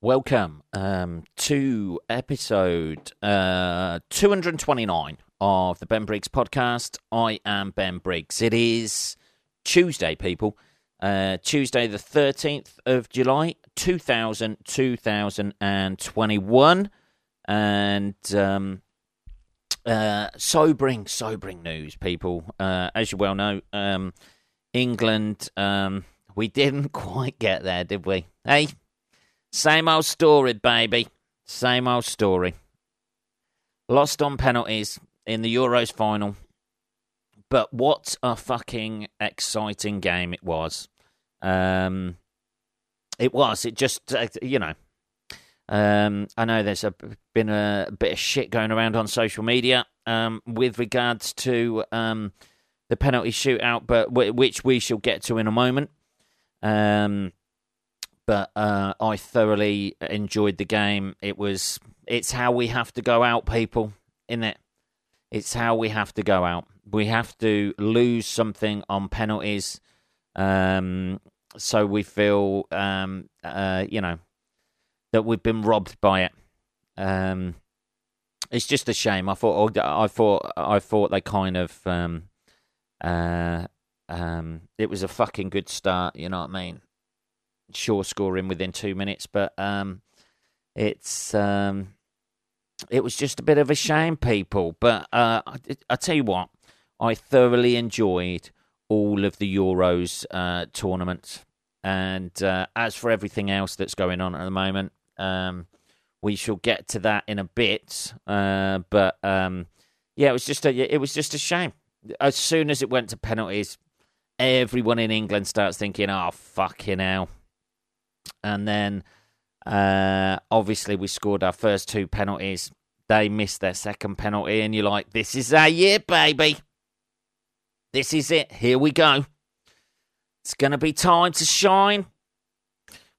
Welcome um, to episode uh, 229 of the Ben Briggs podcast. I am Ben Briggs. It is Tuesday, people. Uh, Tuesday, the 13th of July, 2000, 2021. And um, uh, sobering, sobering news, people. Uh, as you well know, um, England, um, we didn't quite get there, did we? Hey, same old story, baby. Same old story. Lost on penalties in the Euros final. But what a fucking exciting game it was. Um, it was. It just, uh, you know. Um, I know there's a, been a bit of shit going around on social media um, with regards to um, the penalty shootout, but w- which we shall get to in a moment. Um, but uh, I thoroughly enjoyed the game. It was it's how we have to go out, people, in it. It's how we have to go out. We have to lose something on penalties, um, so we feel, um, uh, you know, that we've been robbed by it. Um, it's just a shame. I thought, I thought, I thought they kind of, um, uh, um, it was a fucking good start. You know what I mean? Sure scoring within two minutes, but um, it's um, it was just a bit of a shame, people. But uh, I, I tell you what, I thoroughly enjoyed all of the Euros uh, and uh, as for everything else that's going on at the moment, um, we shall get to that in a bit. Uh, but um, yeah, it was just a it was just a shame. As soon as it went to penalties, everyone in England starts thinking, "Oh fucking hell." And then uh, obviously we scored our first two penalties. They missed their second penalty, and you're like, "This is our year, baby. This is it. Here we go. It's going to be time to shine.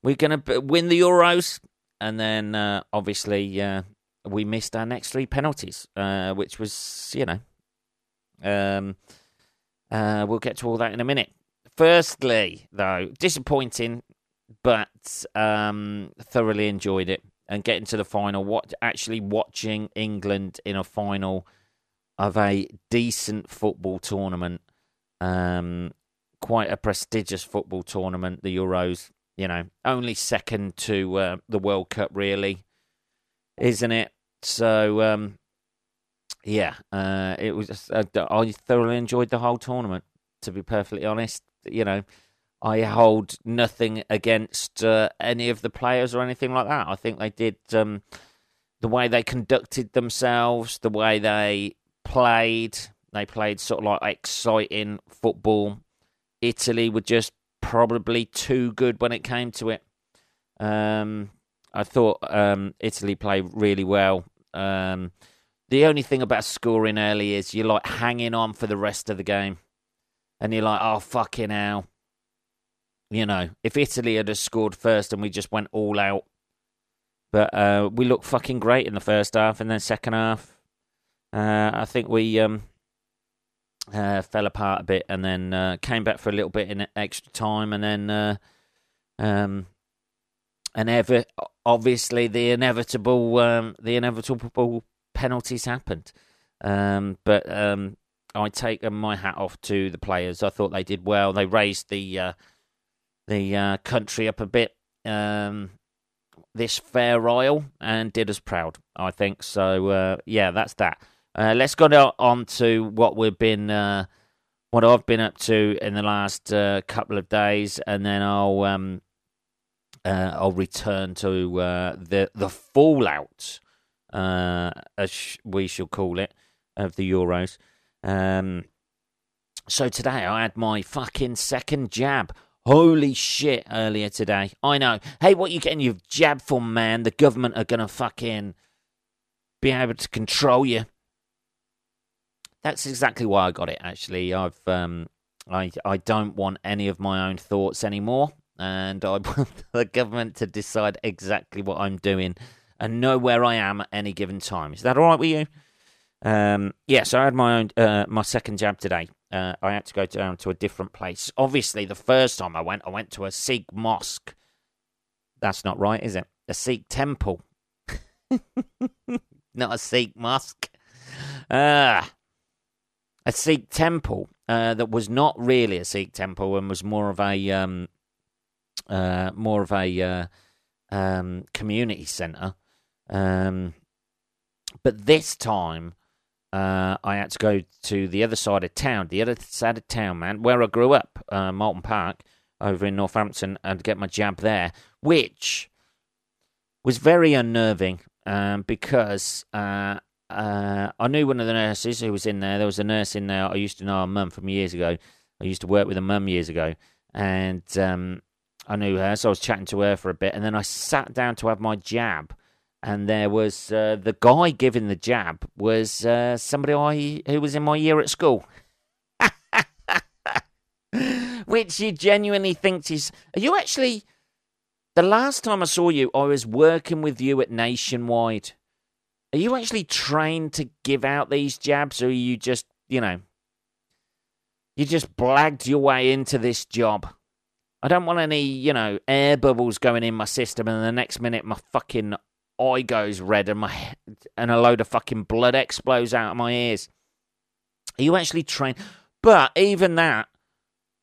We're going to win the Euros." And then uh, obviously uh, we missed our next three penalties, uh, which was, you know, um, uh, we'll get to all that in a minute. Firstly, though, disappointing but um, thoroughly enjoyed it and getting to the final. What actually watching England in a final of a decent football tournament, um, quite a prestigious football tournament, the Euros. You know, only second to uh, the World Cup, really, isn't it? So, um, yeah, uh, it was. Uh, I thoroughly enjoyed the whole tournament. To be perfectly honest, you know, I hold nothing against uh, any of the players or anything like that. I think they did um, the way they conducted themselves, the way they played. They played sort of like exciting football. Italy were just probably too good when it came to it. Um, I thought um, Italy played really well. Um, the only thing about scoring early is you're like hanging on for the rest of the game. And you're like, oh, fucking hell you know, if Italy had scored first and we just went all out, but uh, we looked fucking great in the first half, and then second half, uh, I think we um, uh, fell apart a bit, and then uh, came back for a little bit in extra time, and then uh, um, and ever obviously the inevitable um, the inevitable penalties happened. Um, but um, I take my hat off to the players. I thought they did well. They raised the uh, the uh, country up a bit um, this fair isle and did us proud, I think. So, uh, yeah, that's that. Uh, let's go on to what we've been, uh, what I've been up to in the last uh, couple of days, and then I'll um, uh, I'll return to the the fallout, as we shall call it, of the Euros. Um, so today I had my fucking second jab. Holy shit, earlier today. I know. Hey, what you getting your jab for, man? The government are going to fucking be able to control you. That's exactly why I got it, actually. I've, um, I, I don't want any of my own thoughts anymore. And I want the government to decide exactly what I'm doing and know where I am at any given time. Is that all right with you? Um, yeah, so I had my own, uh, my second jab today uh, I had to go down to a different place. Obviously, the first time I went, I went to a Sikh mosque. That's not right, is it? a Sikh temple, not a Sikh mosque. Uh, a Sikh temple uh, that was not really a Sikh temple and was more of a um, uh, more of a uh, um, community centre. Um, but this time, uh, I had to go to the other side of town, the other side of town, man, where I grew up, uh, Moulton Park, over in Northampton, and get my jab there, which was very unnerving um, because uh, uh, I knew one of the nurses who was in there. There was a nurse in there I used to know a mum from years ago. I used to work with a mum years ago, and um, I knew her, so I was chatting to her for a bit, and then I sat down to have my jab, and there was uh, the guy giving the jab was uh, somebody I who was in my year at school. Which you genuinely think is. Are you actually. The last time I saw you, I was working with you at Nationwide. Are you actually trained to give out these jabs, or are you just, you know, you just blagged your way into this job? I don't want any, you know, air bubbles going in my system, and the next minute my fucking eye goes red and my and a load of fucking blood explodes out of my ears. Are you actually trained? But even that,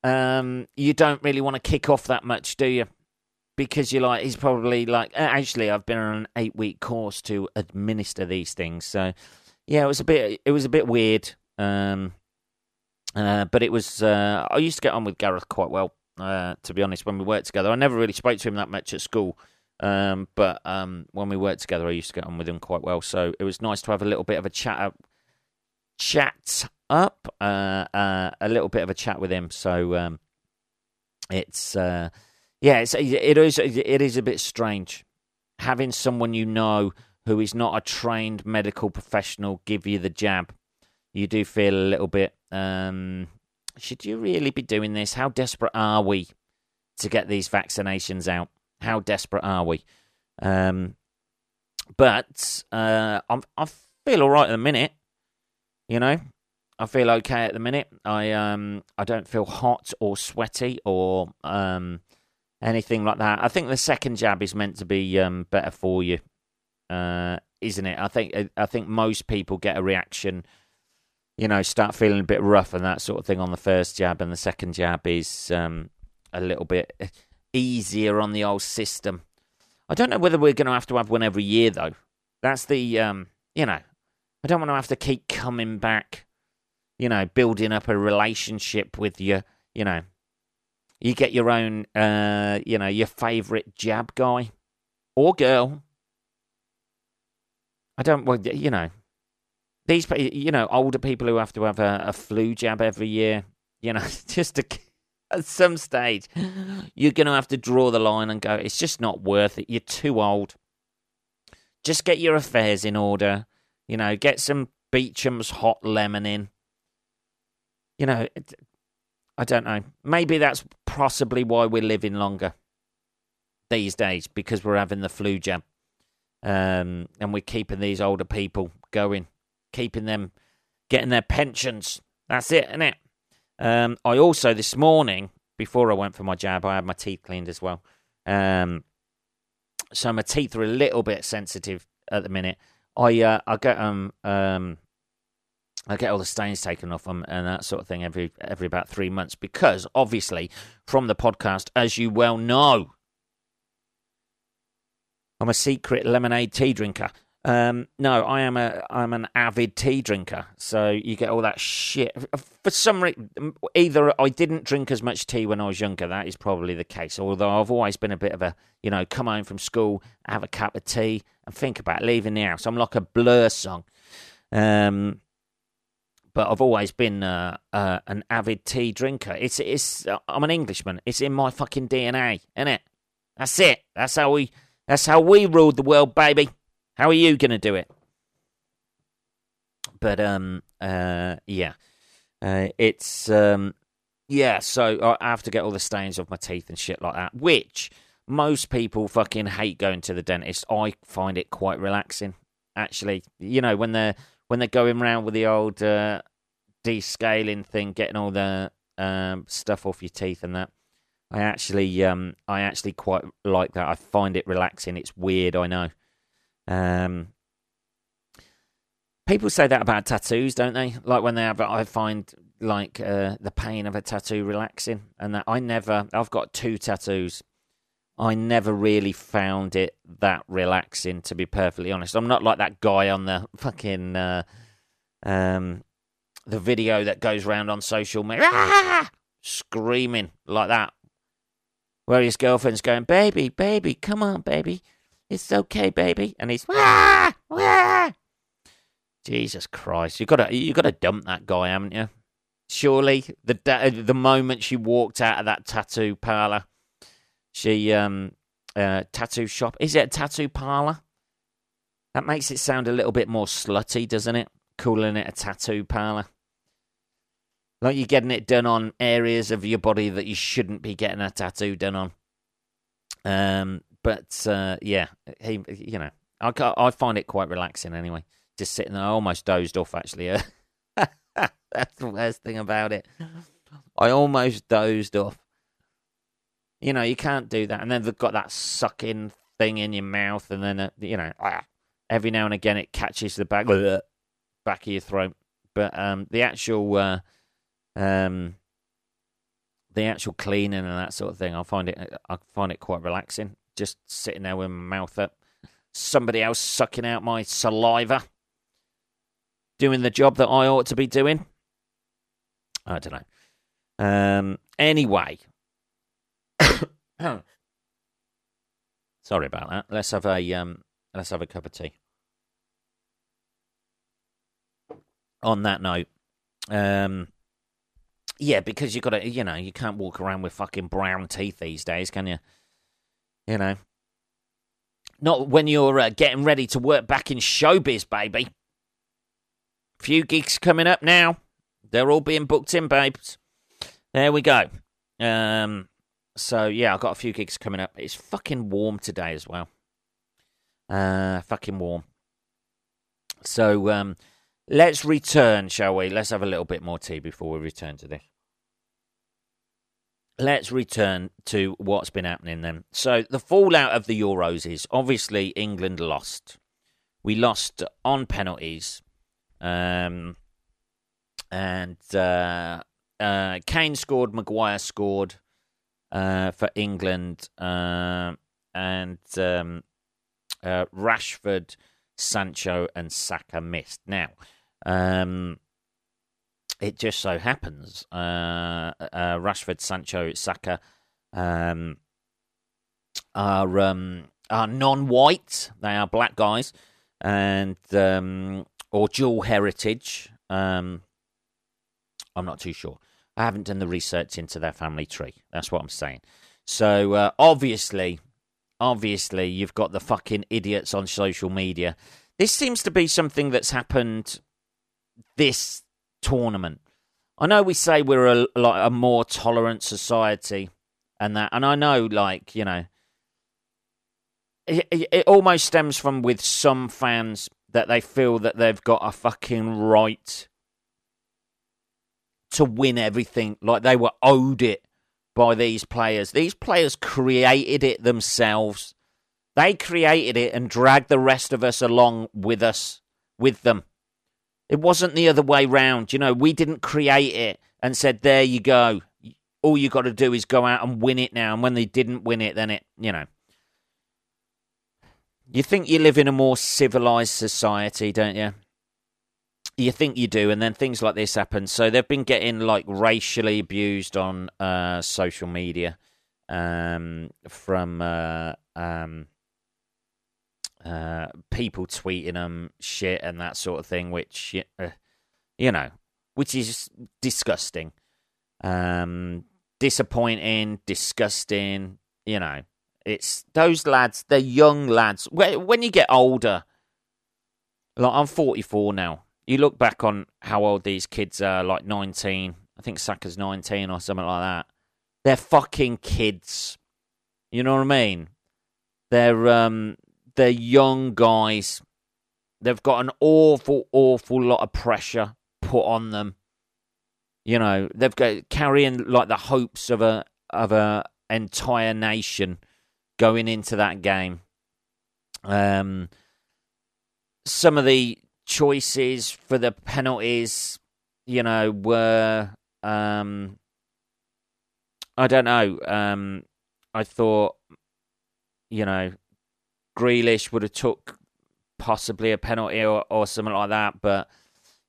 um, you don't really want to kick off that much, do you? Because you're like, he's probably like, actually, I've been on an eight week course to administer these things. So, yeah, it was a bit, it was a bit weird. Um, uh, but it was, uh, I used to get on with Gareth quite well uh, to be honest, when we worked together. I never really spoke to him that much at school, um, but um, when we worked together, I used to get on with him quite well. So it was nice to have a little bit of a chat up, chat up, uh, uh, a little bit of a chat with him. So um, it's uh, yeah, it's, it is it is a bit strange having someone you know who is not a trained medical professional give you the jab. You do feel a little bit um, should you really be doing this? How desperate are we to get these vaccinations out? How desperate are we? Um, but uh, I'm, I feel all right at the minute. You know, I feel okay at the minute. I um I don't feel hot or sweaty or um anything like that. I think the second jab is meant to be um better for you, uh, isn't it? I think I think most people get a reaction you know, start feeling a bit rough and that sort of thing on the first jab, and the second jab is um, a little bit easier on the old system. I don't know whether we're going to have to have one every year, though. That's the, um, you know, I don't want to have to keep coming back, you know, building up a relationship with you, you know. You get your own, uh, you know, your favourite jab guy or girl. I don't, well, you know, these, you know, older people who have to have a, a flu jab every year, you know, just to, at some stage, you're going to have to draw the line and go, it's just not worth it. You're too old. Just get your affairs in order. You know, get some Beecham's hot lemon in. You know, I don't know. Maybe that's possibly why we're living longer these days because we're having the flu jab. Um, and we're keeping these older people going keeping them getting their pensions. That's it, isn't it? Um, I also this morning, before I went for my jab, I had my teeth cleaned as well. Um, so my teeth are a little bit sensitive at the minute. I uh, I get um um I get all the stains taken off them and that sort of thing every every about three months because obviously from the podcast, as you well know, I'm a secret lemonade tea drinker. Um, no, I am a I'm an avid tea drinker, so you get all that shit. For some reason, either I didn't drink as much tea when I was younger. That is probably the case. Although I've always been a bit of a you know come home from school, have a cup of tea, and think about leaving the house. I'm like a Blur song. Um, but I've always been uh, uh, an avid tea drinker. It's it's uh, I'm an Englishman. It's in my fucking DNA, isn't it? That's it. That's how we that's how we ruled the world, baby. How are you going to do it? But um, uh, yeah, uh, it's um, yeah. So I have to get all the stains off my teeth and shit like that, which most people fucking hate going to the dentist. I find it quite relaxing, actually. You know, when they're when they're going around with the old uh, descaling thing, getting all the um, stuff off your teeth and that. I actually, um, I actually quite like that. I find it relaxing. It's weird, I know. Um, people say that about tattoos, don't they? Like when they have, I find like uh, the pain of a tattoo relaxing, and that I never. I've got two tattoos. I never really found it that relaxing, to be perfectly honest. I'm not like that guy on the fucking uh, um, the video that goes around on social media, ah! screaming like that, where his girlfriend's going, "Baby, baby, come on, baby, it's okay, baby," and he's, ah! Ah! Jesus Christ, you got to you got to dump that guy, haven't you? Surely the the moment she walked out of that tattoo parlor she um uh, tattoo shop. Is it a tattoo parlor? That makes it sound a little bit more slutty, doesn't it? Calling it a tattoo parlor. Like you're getting it done on areas of your body that you shouldn't be getting a tattoo done on. Um, but uh, yeah, he, you know, I I find it quite relaxing anyway. Just sitting there, I almost dozed off actually. That's the worst thing about it. I almost dozed off. You know, you can't do that. And then they've got that sucking thing in your mouth, and then, uh, you know, ah, every now and again it catches the back, back of your throat. But um, the actual. Uh, um, the actual cleaning and that sort of thing, I find it I find it quite relaxing. Just sitting there with my mouth up, somebody else sucking out my saliva, doing the job that I ought to be doing. I don't know. Um, anyway, Sorry about that. Let's have a um, let's have a cup of tea. On that note, um, yeah, because you've got to, you know, you can't walk around with fucking brown teeth these days, can you? You know, not when you're uh, getting ready to work back in showbiz, baby. Few gigs coming up now. They're all being booked in, babes. There we go. Um, so yeah, I've got a few gigs coming up. It's fucking warm today as well. Uh, fucking warm. So um, let's return, shall we? Let's have a little bit more tea before we return to this. Let's return to what's been happening then. So the fallout of the Euros is obviously England lost. We lost on penalties. Um, and uh, uh, Kane scored, Maguire scored uh, for England, uh, and um, uh, Rashford, Sancho, and Saka missed. Now, um, it just so happens uh, uh, Rashford, Sancho, Saka um, are um, are non-white. They are black guys, and um, or dual heritage. Um, I'm not too sure. I haven't done the research into their family tree. That's what I'm saying. So uh, obviously, obviously, you've got the fucking idiots on social media. This seems to be something that's happened this tournament. I know we say we're a like a more tolerant society and that, and I know, like you know, it, it almost stems from with some fans that they feel that they've got a fucking right to win everything, like they were owed it by these players. These players created it themselves. They created it and dragged the rest of us along with us, with them. It wasn't the other way round. You know, we didn't create it and said, there you go. All you got to do is go out and win it now. And when they didn't win it, then it, you know. You think you live in a more civilized society, don't you? you think you do, and then things like this happen. So they've been getting like racially abused on uh, social media um, from uh, um, uh, people tweeting them shit and that sort of thing, which uh, you know, which is disgusting, um, disappointing, disgusting. You know, it's those lads. They're young lads. When you get older, like I'm 44 now you look back on how old these kids are, like 19. I think Saka's 19 or something like that. They're fucking kids. You know what I mean? They're um they're young guys. They've got an awful, awful lot of pressure put on them. You know, they've got carrying like the hopes of a of a entire nation going into that game. Um, some of the choices for the penalties, you know, were um, I don't know. Um, I thought, you know, Grealish would have took possibly a penalty or, or something like that, but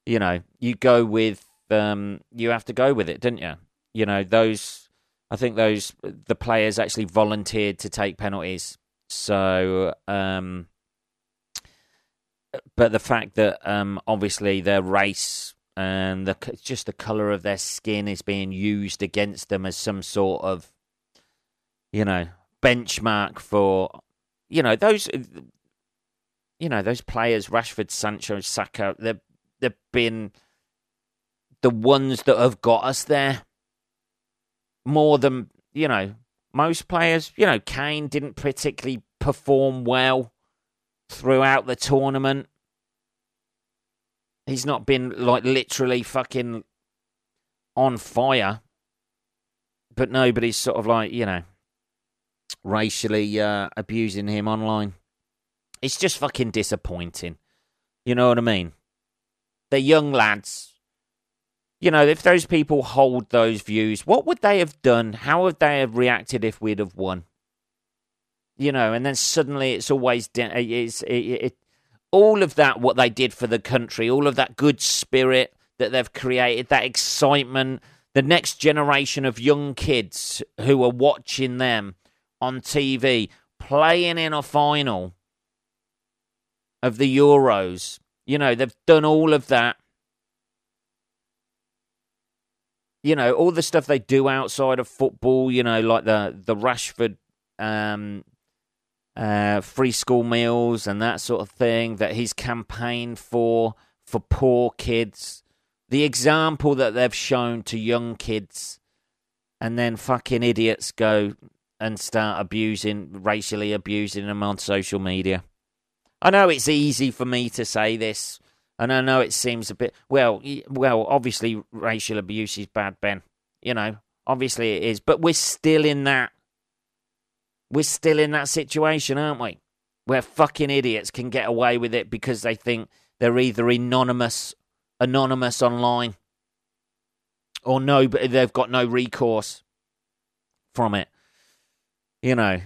you know, you go with um, you have to go with it, didn't you? You know, those I think those the players actually volunteered to take penalties. So um, but the fact that um, obviously their race and the just the color of their skin is being used against them as some sort of you know benchmark for you know those uh, you know those players Rashford, Sancho, Saka they've they've been the ones that have got us there more than you know most players you know Kane didn't particularly perform well throughout the tournament. He's not been like literally fucking on fire, but nobody's sort of like, you know, racially uh, abusing him online. It's just fucking disappointing. You know what I mean? They're young lads. You know, if those people hold those views, what would they have done? How would they have reacted if we'd have won? you know, and then suddenly it's always it's it, it, all of that what they did for the country, all of that good spirit that they've created, that excitement, the next generation of young kids who are watching them on TV playing in a final of the Euros. You know, they've done all of that. You know, all the stuff they do outside of football, you know, like the the Rashford um, uh, free school meals and that sort of thing that he's campaigned for for poor kids. The example that they've shown to young kids, and then fucking idiots go and start abusing, racially abusing them on social media. I know it's easy for me to say this, and I know it seems a bit well. Well, obviously, racial abuse is bad, Ben. You know, obviously it is, but we're still in that we're still in that situation, aren't we? Where fucking idiots can get away with it because they think they're either anonymous, anonymous online, or no, but they've got no recourse from it. You know,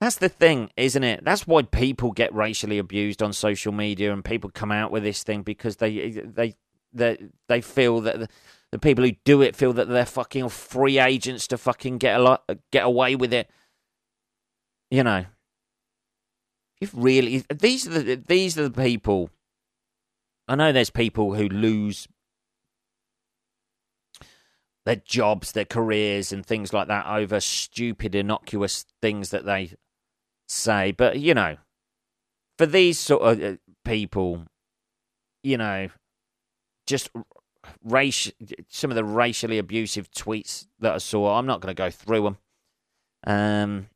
that's the thing, isn't it? That's why people get racially abused on social media, and people come out with this thing because they they they they feel that the, the people who do it feel that they're fucking free agents to fucking get a lot, get away with it you know, if really these are the these are the people. I know there's people who lose their jobs, their careers, and things like that over stupid, innocuous things that they say. But you know, for these sort of uh, people, you know, just race some of the racially abusive tweets that I saw. I'm not going to go through them. Um,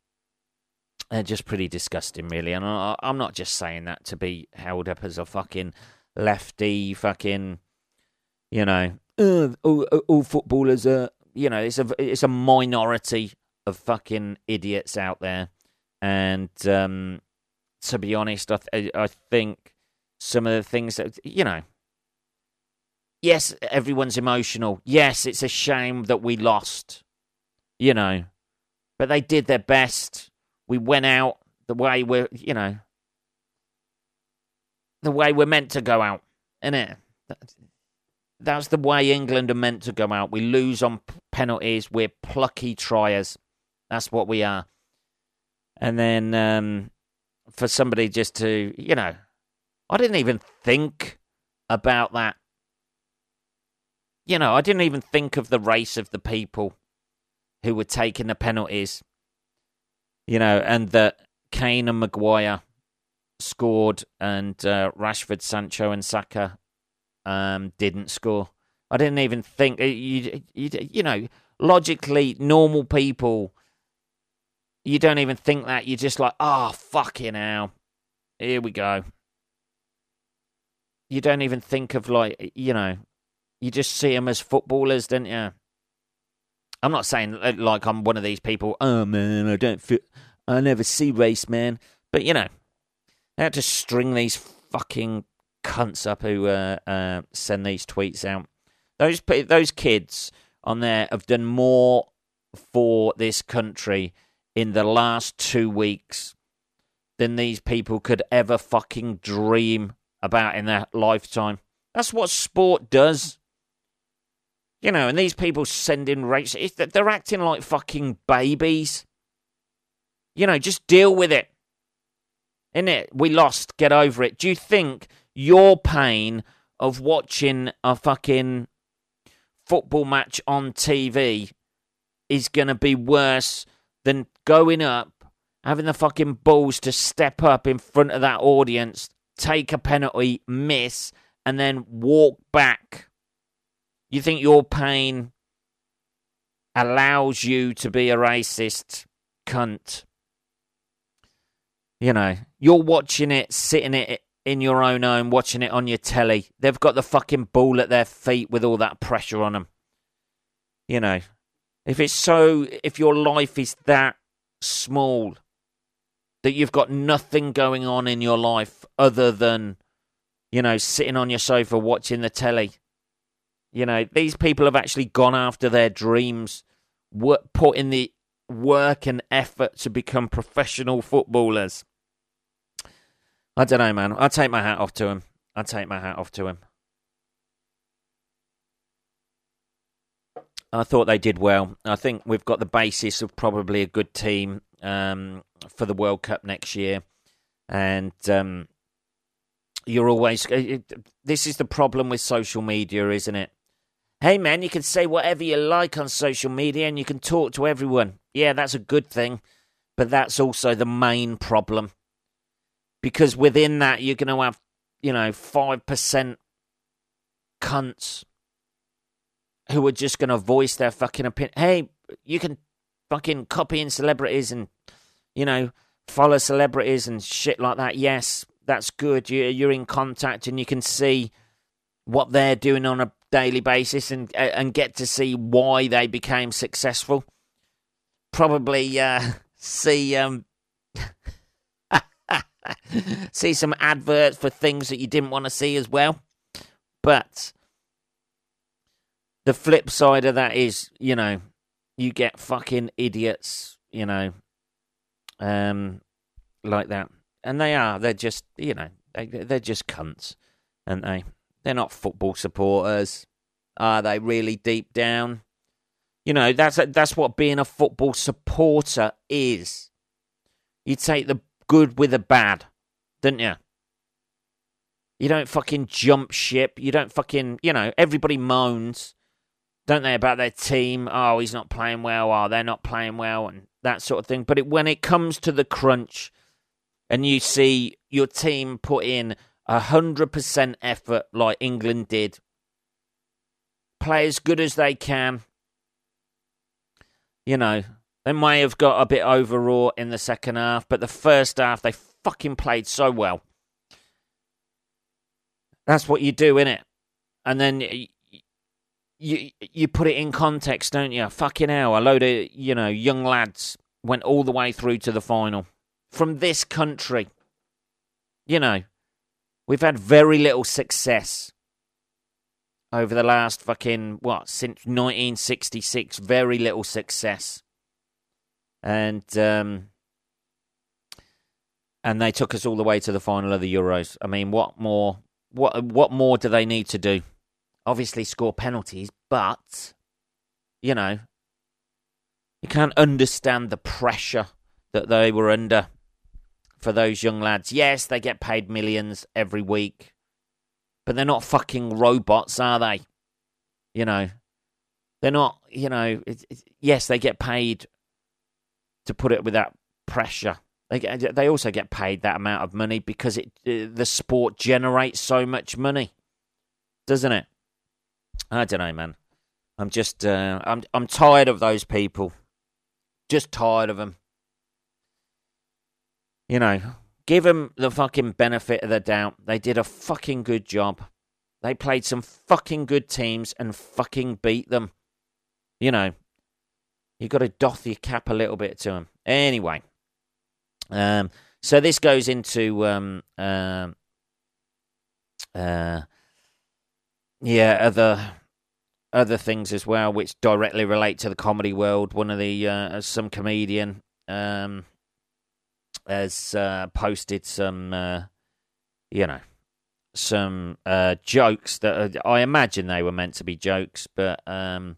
they're just pretty disgusting, really. And I, am not just saying that to be held up as a fucking lefty, fucking, you know, uh, all, all footballers are, you know, it's a it's a minority of fucking idiots out there. And um, to be honest, I, th- I think some of the things that you know. Yes, everyone's emotional. Yes, it's a shame that we lost. You know, but they did their best we went out the way we're, you know, the way we're meant to go out, innit? That's the way England are meant to go out. We lose on penalties. We're plucky triers. That's what we are. And then um, for somebody just to, you know, I didn't even think about that. You know, I didn't even think of the race of the people who were taking the penalties you know, and that Kane and Maguire scored and uh, Rashford, Sancho, and Saka um, didn't score. I didn't even think uh, you, you, you know, logically, normal people, you don't even think that. You're just like, oh, fucking hell. Here we go. You don't even think of, like, you know, you just see them as footballers, don't you? I'm not saying uh, like I'm one of these people. Oh man, I don't feel. I never see race, man. But you know, had to string these fucking cunts up who uh, uh, send these tweets out. Those those kids on there have done more for this country in the last two weeks than these people could ever fucking dream about in their lifetime. That's what sport does. You know, and these people sending race, they're acting like fucking babies. You know, just deal with it. In it, we lost. Get over it. Do you think your pain of watching a fucking football match on TV is going to be worse than going up, having the fucking balls to step up in front of that audience, take a penalty, miss, and then walk back? You think your pain allows you to be a racist cunt? You know, you're watching it, sitting it in your own home, watching it on your telly. They've got the fucking ball at their feet with all that pressure on them. You know, if it's so, if your life is that small that you've got nothing going on in your life other than, you know, sitting on your sofa watching the telly. You know, these people have actually gone after their dreams, put in the work and effort to become professional footballers. I don't know, man. I'll take my hat off to him. I'll take my hat off to him. I thought they did well. I think we've got the basis of probably a good team um, for the World Cup next year. And um, you're always. Uh, this is the problem with social media, isn't it? Hey, man, you can say whatever you like on social media and you can talk to everyone. Yeah, that's a good thing. But that's also the main problem because within that you're going to have you know five percent cunts who are just going to voice their fucking opinion. Hey, you can fucking copy in celebrities and you know follow celebrities and shit like that. Yes, that's good. You, you're in contact and you can see what they're doing on a daily basis and and get to see why they became successful. Probably uh, see um, see some adverts for things that you didn't want to see as well. But the flip side of that is, you know, you get fucking idiots, you know, um, like that, and they are. They're just, you know, they, they're just cunts, aren't they? They're not football supporters, are they? Really deep down, you know, that's that's what being a football supporter is. You take the good with the bad, didn't you? You don't fucking jump ship. You don't fucking, you know, everybody moans, don't they, about their team? Oh, he's not playing well. Oh, they're not playing well, and that sort of thing. But it, when it comes to the crunch and you see your team put in a 100% effort like England did, play as good as they can, you know, they may have got a bit overwrought in the second half, but the first half they fucking played so well. That's what you do, in it, And then you, you you put it in context, don't you? Fucking hell, a load of you know young lads went all the way through to the final from this country. You know, we've had very little success over the last fucking what since 1966. Very little success and um, and they took us all the way to the final of the Euros. I mean, what more? What what more do they need to do? Obviously, score penalties, but you know, you can't understand the pressure that they were under for those young lads. Yes, they get paid millions every week, but they're not fucking robots, are they? You know, they're not. You know, yes, they get paid to put it with that pressure. They they also get paid that amount of money because it uh, the sport generates so much money, doesn't it? I don't know, man. I'm just uh, I'm I'm tired of those people. Just tired of them. You know, give them the fucking benefit of the doubt. They did a fucking good job. They played some fucking good teams and fucking beat them. You know, You got to doff your cap a little bit to him. Anyway, um, so this goes into um, uh, uh, yeah other other things as well, which directly relate to the comedy world. One of the uh, some comedian um, has uh, posted some, uh, you know, some uh, jokes that are, I imagine they were meant to be jokes, but um,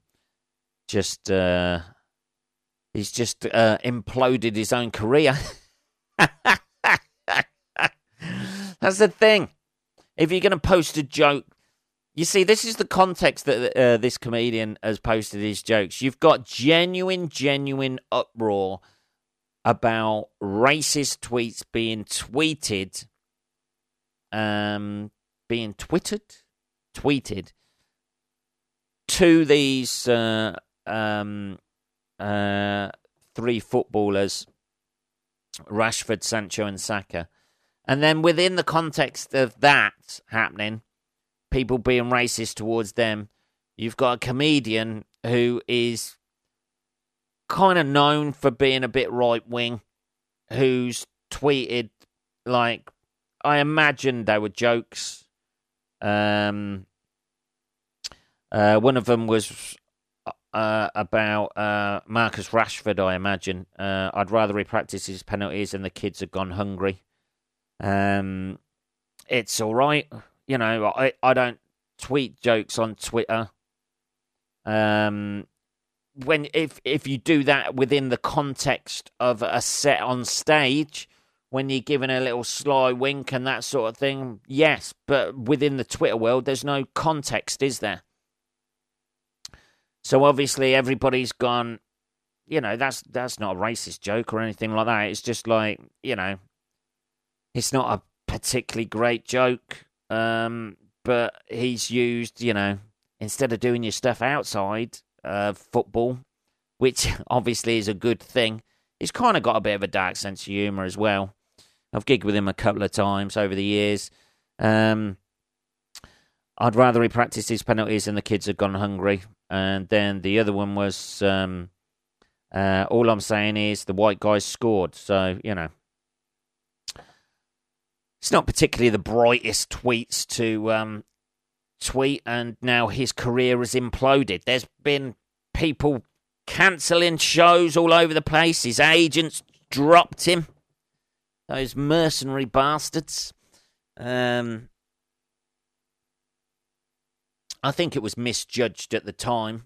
just uh, he's just uh, imploded his own career. That's the thing. If you're going to post a joke, you see, this is the context that uh, this comedian has posted his jokes. You've got genuine, genuine uproar about racist tweets being tweeted, um, being twittered, tweeted to these uh, um, uh, three footballers, Rashford, Sancho, and Saka. And then within the context of that happening, people being racist towards them, you've got a comedian who is kind of known for being a bit right wing, who's tweeted like I imagine they were jokes. Um, uh, one of them was uh, about uh, Marcus Rashford. I imagine uh, I'd rather he practices penalties and the kids have gone hungry. Um, it's all right, you know. I I don't tweet jokes on Twitter. Um, when if if you do that within the context of a set on stage, when you're giving a little sly wink and that sort of thing, yes. But within the Twitter world, there's no context, is there? So obviously, everybody's gone. You know, that's that's not a racist joke or anything like that. It's just like you know, it's not a particularly great joke. Um, but he's used, you know, instead of doing your stuff outside, uh, football, which obviously is a good thing. He's kind of got a bit of a dark sense of humour as well. I've gigged with him a couple of times over the years. Um, I'd rather he practiced his penalties and the kids had gone hungry. And then the other one was um, uh, all I'm saying is the white guys scored. So, you know, it's not particularly the brightest tweets to um, tweet, and now his career has imploded. There's been people cancelling shows all over the place. His agents dropped him. Those mercenary bastards. Um, I think it was misjudged at the time.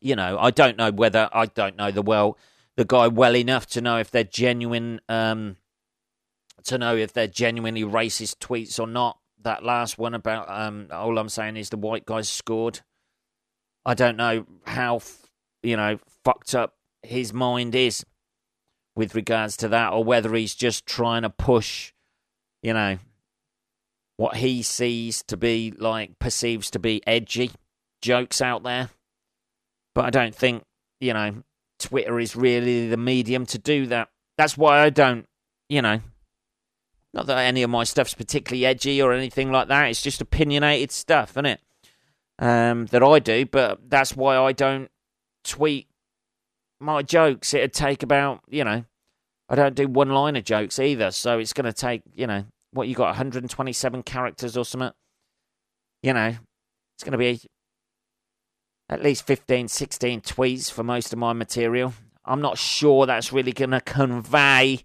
You know, I don't know whether I don't know the well the guy well enough to know if they're genuine um, to know if they're genuinely racist tweets or not that last one about um, all I'm saying is the white guys scored. I don't know how you know fucked up his mind is with regards to that, or whether he's just trying to push, you know, what he sees to be like perceives to be edgy jokes out there. But I don't think you know Twitter is really the medium to do that. That's why I don't, you know, not that any of my stuff's particularly edgy or anything like that. It's just opinionated stuff, isn't it? Um, that I do, but that's why I don't tweet my jokes. It'd take about, you know, I don't do one liner jokes either. So it's going to take, you know, what you got, 127 characters or something? You know, it's going to be at least 15, 16 tweets for most of my material. I'm not sure that's really going to convey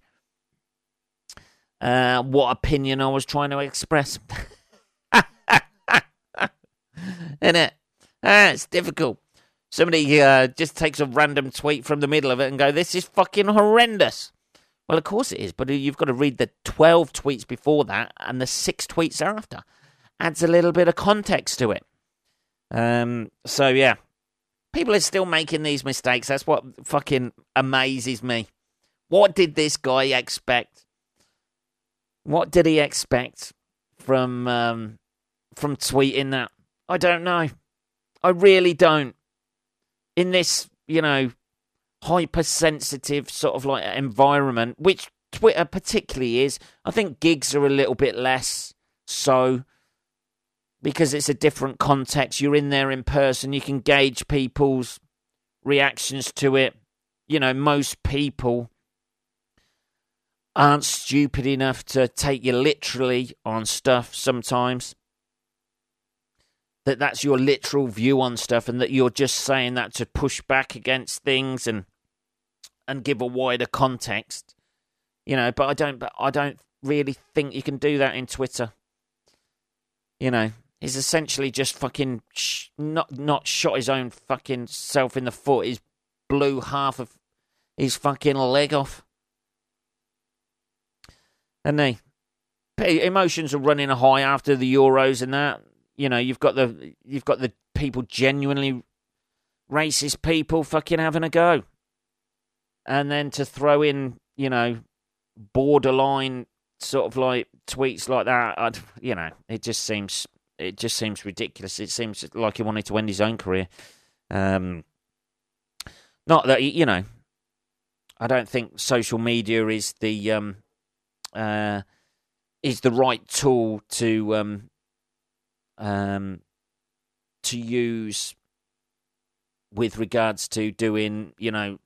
uh, what opinion I was trying to express. Isn't it? Uh, it's difficult. Somebody uh, just takes a random tweet from the middle of it and go, "This is fucking horrendous." Well, of course it is, but you've got to read the twelve tweets before that and the six tweets after. Adds a little bit of context to it. Um. So yeah, people are still making these mistakes. That's what fucking amazes me. What did this guy expect? What did he expect from um, from tweeting that? I don't know. I really don't. In this, you know, hypersensitive sort of like environment, which Twitter particularly is, I think gigs are a little bit less so because it's a different context. You're in there in person, you can gauge people's reactions to it. You know, most people aren't stupid enough to take you literally on stuff sometimes. That that's your literal view on stuff and that you're just saying that to push back against things and and give a wider context. You know, but I don't but I don't really think you can do that in Twitter. You know, he's essentially just fucking sh- not not shot his own fucking self in the foot. He's blew half of his fucking leg off and they emotions are running high after the Euros and that. You know, you've got the you've got the people genuinely racist people fucking having a go, and then to throw in you know borderline sort of like tweets like that, I'd, you know, it just seems it just seems ridiculous. It seems like he wanted to end his own career. Um, not that you know, I don't think social media is the um, uh, is the right tool to um, um, to use with regards to doing, you know,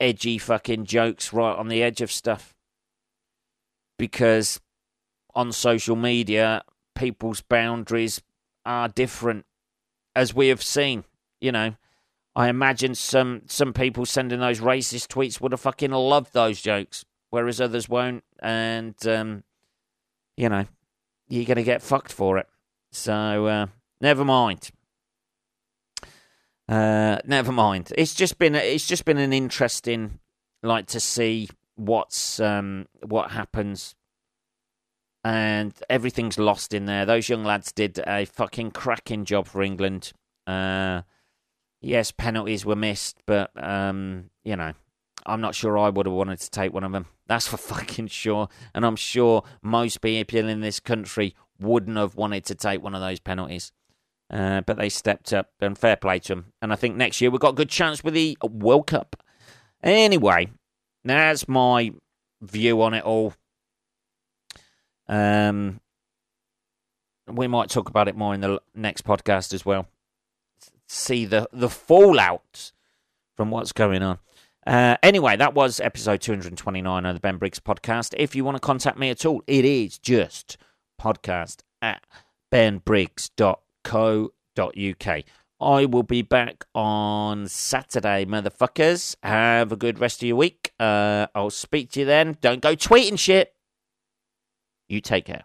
edgy fucking jokes right on the edge of stuff. Because on social media, people's boundaries are different, as we have seen. You know, I imagine some some people sending those racist tweets would have fucking loved those jokes whereas others won't. And, um, you know, you're going to get fucked for it. So, uh, never mind. Uh, never mind. It's just been it's just been an interesting like to see what's um, what happens, and everything's lost in there. Those young lads did a fucking cracking job for England. Uh, yes, penalties were missed, but um, you know I'm not sure I would have wanted to take one of them. That's for fucking sure. And I'm sure most people in this country wouldn't have wanted to take one of those penalties. Uh, but they stepped up and fair play to them. And I think next year we've got a good chance with the World Cup. Anyway, that's my view on it all. Um, we might talk about it more in the next podcast as well. See the the fallout from what's going on. Uh, anyway, that was episode 229 of the Ben Briggs podcast. If you want to contact me at all, it is just podcast at benbriggs.co.uk. I will be back on Saturday, motherfuckers. Have a good rest of your week. Uh, I'll speak to you then. Don't go tweeting shit. You take care.